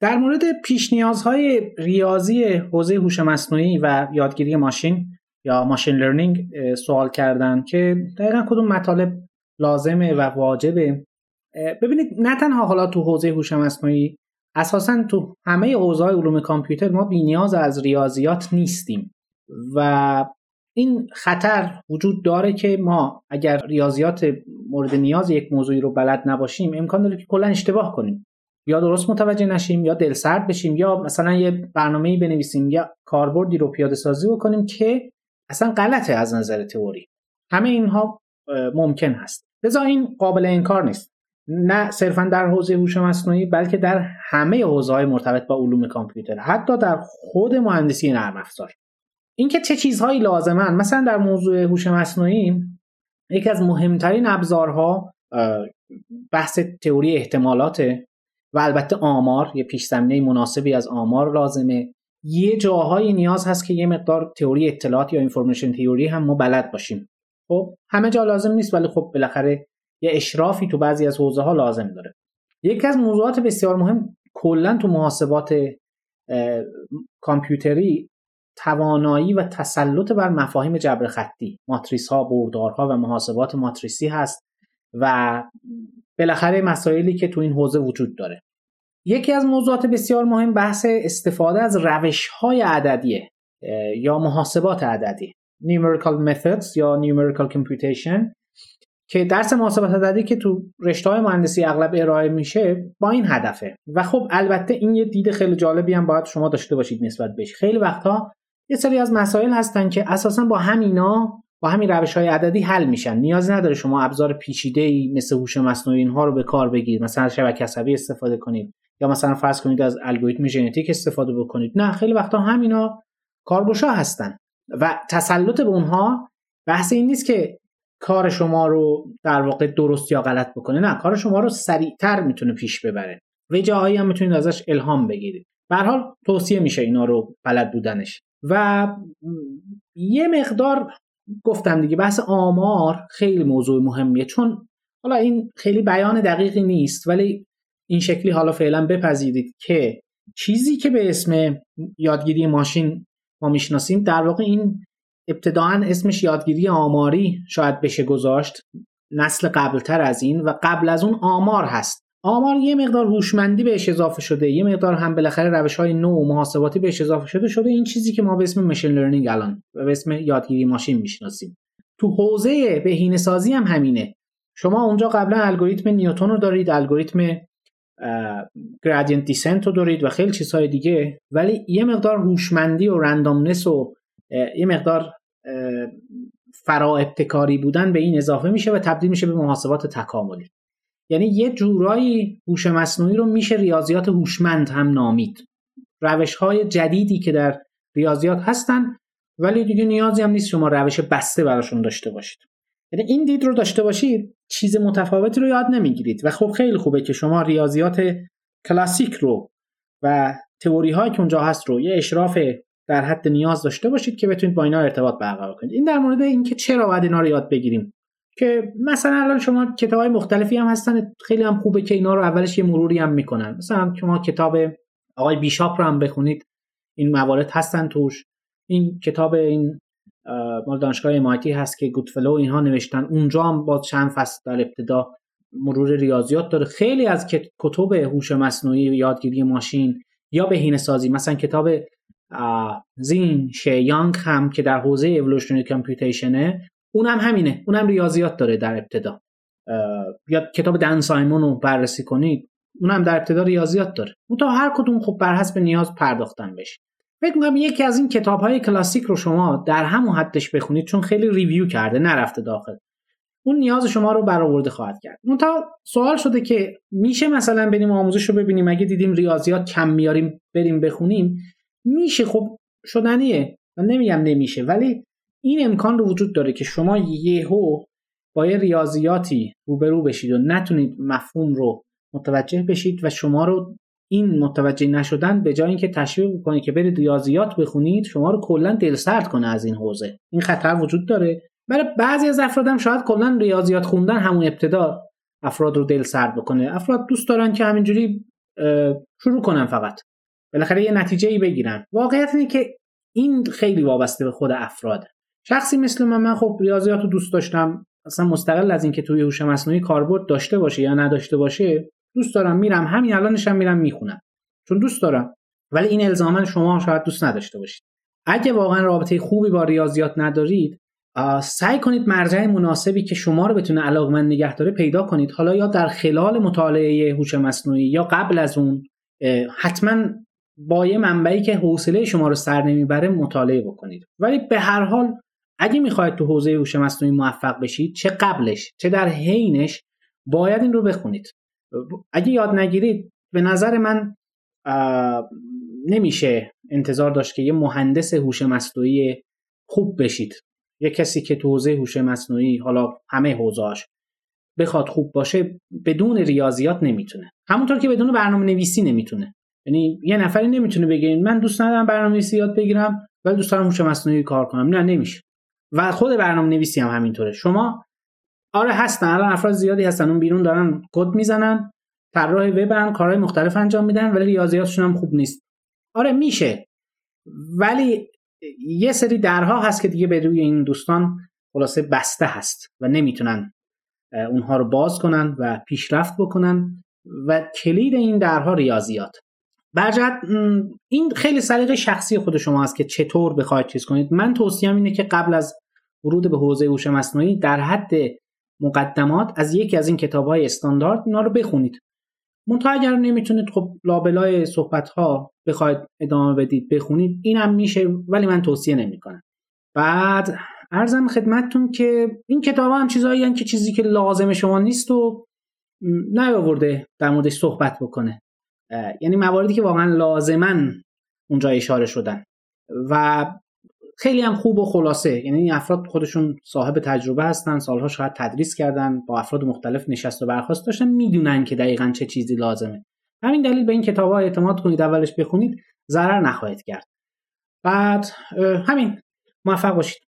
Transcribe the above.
در مورد پیش نیازهای ریاضی حوزه هوش مصنوعی و یادگیری ماشین یا ماشین لرنینگ سوال کردن که دقیقا کدوم مطالب لازمه و واجبه. ببینید نه تنها حالا تو حوزه هوش مصنوعی اساسا تو همه حوزه علوم کامپیوتر ما نیاز از ریاضیات نیستیم و این خطر وجود داره که ما اگر ریاضیات مورد نیاز یک موضوعی رو بلد نباشیم امکان داره که کلا اشتباه کنیم. یا درست متوجه نشیم یا دل سرد بشیم یا مثلا یه برنامه‌ای بنویسیم یا کاربردی رو پیاده سازی بکنیم که اصلا غلطه از نظر تئوری. همه اینها ممکن هست. لذا این قابل انکار نیست. نه صرفا در حوزه هوش مصنوعی بلکه در همه حوزه های مرتبط با علوم کامپیوتر حتی در خود مهندسی نرم افزار. اینکه چه چیزهایی لازمن. مثلا در موضوع هوش مصنوعی یکی از مهمترین ابزارها بحث تئوری احتمالات البته آمار یه پیش زمینه مناسبی از آمار لازمه. یه جاهای نیاز هست که یه مقدار تئوری اطلاعات یا اینفورمیشن تئوری هم ما بلد باشیم. خب همه جا لازم نیست ولی خب بالاخره یه اشرافی تو بعضی از حوزه ها لازم داره. یکی از موضوعات بسیار مهم کلا تو محاسبات کامپیوتری توانایی و تسلط بر مفاهیم جبر خطی ماتریس ها بردارها و محاسبات ماتریسی هست و بالاخره مسائلی که تو این حوزه وجود داره. یکی از موضوعات بسیار مهم بحث استفاده از روش های عددیه یا محاسبات عددی. Numerical methods یا numerical computation که درس محاسبات عددی که تو رشته های مهندسی اغلب ارائه میشه با این هدفه. و خب البته این یه دید خیلی جالبی هم باید شما داشته باشید نسبت بهش. خیلی وقتا یه سری از مسائل هستن که اساسا با همینا با همین روش های عددی حل میشن. نیاز نداره شما ابزار پیچیده مثل هوش مصنوعی اینها رو به کار بگیرید. مثلا شبکه عصبی استفاده کنید. یا مثلا فرض کنید از الگوریتم ژنتیک استفاده بکنید. نه خیلی وقتا همینا کارگشا هستن و تسلط به اونها بحث این نیست که کار شما رو در واقع درست یا غلط بکنه. نه کار شما رو سریعتر می‌تونه پیش ببره و جاهایی هم می‌تونید ازش الهام بگیرید. به حال توصیه میشه اینا رو بلد بودنش. و یه مقدار گفتم دیگه بحث آمار خیلی موضوع مهمیه. چون حالا این خیلی بیان دقیقی نیست ولی این شکلی حالا فعلا بپذیرید که چیزی که به اسم یادگیری ماشین ما می‌شناسیم در واقع این ابتداعا اسمش یادگیری آماری شاید بشه گذاشت نسل قبلتر از این و قبل از اون آمار هست. آمار یه مقدار هوشمندی بهش اضافه شده یه مقدار هم بالاخره روش های نو و محاسباتی بهش اضافه شده شده این چیزی که ما به اسم ماشین لرنینگ الان و به اسم یادگیری ماشین می‌شناسیم. تو حوزه بهینه سازی هم همینه. شما اونجا قبلا الگوریتم نیوتن رو دارید الگوریتم gradient descent رو دارید و خیلی چیزهای دیگه. ولی یه مقدار هوشمندی و randomness و یه مقدار فرا ابتکاری بودن به این اضافه میشه و تبدیل میشه به محاسبات تکاملی. یعنی یه جورایی هوش مصنوعی رو میشه ریاضیات هوشمند هم نامید. روش های جدیدی که در ریاضیات هستن ولی دیگه نیازی هم نیست شما روش بسته براشون داشته باشید. یعنی این دید رو داشته باشید چیز متفاوتی رو یاد نمی‌گیرید. و خب خیلی خوبه که شما ریاضیات کلاسیک رو و تئوری هایی که اونجا هست رو یه اشراف در حد نیاز داشته باشید که بتونید با اینا ارتباط برقرار کنید. این در مورد اینکه چرا باید اینا رو یاد بگیریم. که مثلا الان شما کتاب های مختلفی هم هستن خیلی هم خوبه که اینا رو اولش یه مروری هم می‌کنن. مثلا شما کتاب آقای بیشاپ رو هم بخونید. این موارد هستن توش. این کتاب این مال دانشگاه مایتی هست که گودفلو اینها نوشتن. اونجا هم با چند فصل در ابتدا مرور ریاضیات داره. خیلی از کتب هوش مصنوعی یادگیری ماشین یا بهینه سازی مثلا کتاب زین شیانگ هم که در حوزه اِوولوشنری کامپیوتیشنه اونم همینه. اونم ریاضیات داره در ابتدا. یا کتاب دن سایمون رو بررسی کنید اونم در ابتدا ریاضیات داره. اون تا هر کدوم خب بر حسب نیاز پرداختن بشه فکر می‌کنم یکی از این کتاب های کلاسیک رو شما در همون حدش بخونید چون خیلی ریویو کرده نرفته داخل. اون نیاز شما رو برآورده خواهد کرد. اون تا سوال شده که میشه مثلا بریم آموزش رو ببینیم؟ اگه دیدیم ریاضیات کم میاریم بریم بخونیم میشه؟ خب شدنیه. من نمیگم نمیشه ولی این امکان رو وجود داره که شما یهو با یه ریاضیاتی روبرو بشید و نتونید مفهوم رو متوجه بشید و شما رو این متوجه نشدن به جای اینکه تشویق بکنه که برید ریاضیات بخونید شما رو کلا دلسرد کنه از این حوزه. این خطر وجود داره. برای بعضی از افراد هم شاید کلا ریاضیات خوندن همون ابتدا افراد رو دل سرد بکنه. افراد دوست دارن که همینجوری شروع کنن فقط. بالاخره یه نتیجه ای بگیرن. واقعیت اینه که این خیلی وابسته به خود افراده شخصی مثل من من خب ریاضیات رو دوست داشتم. اصلا مستقل از اینکه توی هوش مصنوعی کاربرد داشته باشه یا نداشته باشه دوست دارم میرم. همین الانشم میرم می‌خونم. چون دوست دارم. ولی این الزاما شما شاید دوست نداشته باشید. اگه واقعا رابطه خوبی با ریاضیات ندارید سعی کنید مرجع مناسبی که شما رو بتونه علاقمند نگه داره پیدا کنید. حالا یا در خلال مطالعه هوش مصنوعی یا قبل از اون حتما با یه منبعی که حوصله شما رو سر نمی‌بره مطالعه بکنید. ولی به هر حال اگه می‌خواید تو حوزه هوش مصنوعی موفق بشید چه قبلش چه در حینش باید این رو بخونید. اگه یاد نگیرید به نظر من نمیشه انتظار داشت که یه مهندس هوش مصنوعی خوب بشید. یه کسی که تو حوزه هوش مصنوعی حالا همه حوزه‌اش بخواد خوب باشه بدون ریاضیات نمی‌تونه. همونطور که بدون برنامه نویسی نمی‌تونه. یعنی یه نفری نمی‌تونه بگه من دوست ندارم برنامه نویسی یاد بگیرم ولی دوست دارم هوش مصنوعی کار کنم. نه نمیشه. و خود برنامه نویسی هم همینطوره. شما آره هستن. الان افراد زیادی هستن. اون بیرون دارن کد می‌زنن طراح وبن کارهای مختلف انجام میدن ولی ریاضیاتشون هم خوب نیست. آره میشه. ولی یه سری درها هست که دیگه به روی این دوستان خلاصه بسته هست و نمی‌تونن اونها رو باز کنن و پیشرفت بکنن و کلید این درها ریاضیات. برجت این خیلی سلیقه شخصی خود شما است که چطور بخواید چیز کنید. من توصیهم اینه که قبل از ورود به حوزه هوش مصنوعی در حد مقدمات از یکی از این کتاب های استاندارد اینا رو بخونید. منتها اگر نمی‌تونید خب لابلای صحبت ها بخواید ادامه بدید بخونید اینم میشه ولی من توصیه نمی‌کنم. بعد ارزم خدمتتون که این کتاب هم چیزایی که چیزی که لازم شما نیست و نیاورده در موردش صحبت بکنه. یعنی مواردی که واقعا لازمن اونجا اشاره شدن. و خیلی هم خوب و خلاصه. یعنی این افراد خودشون صاحب تجربه هستن سالها شاید تدریس کردن با افراد مختلف نشست و برخواست داشتن می‌دونن که دقیقا چه چیزی لازمه. همین دلیل به این کتاب ها اعتماد کنید اولش بخونید ضرر نخواهید کرد. بعد همین موفق باشید.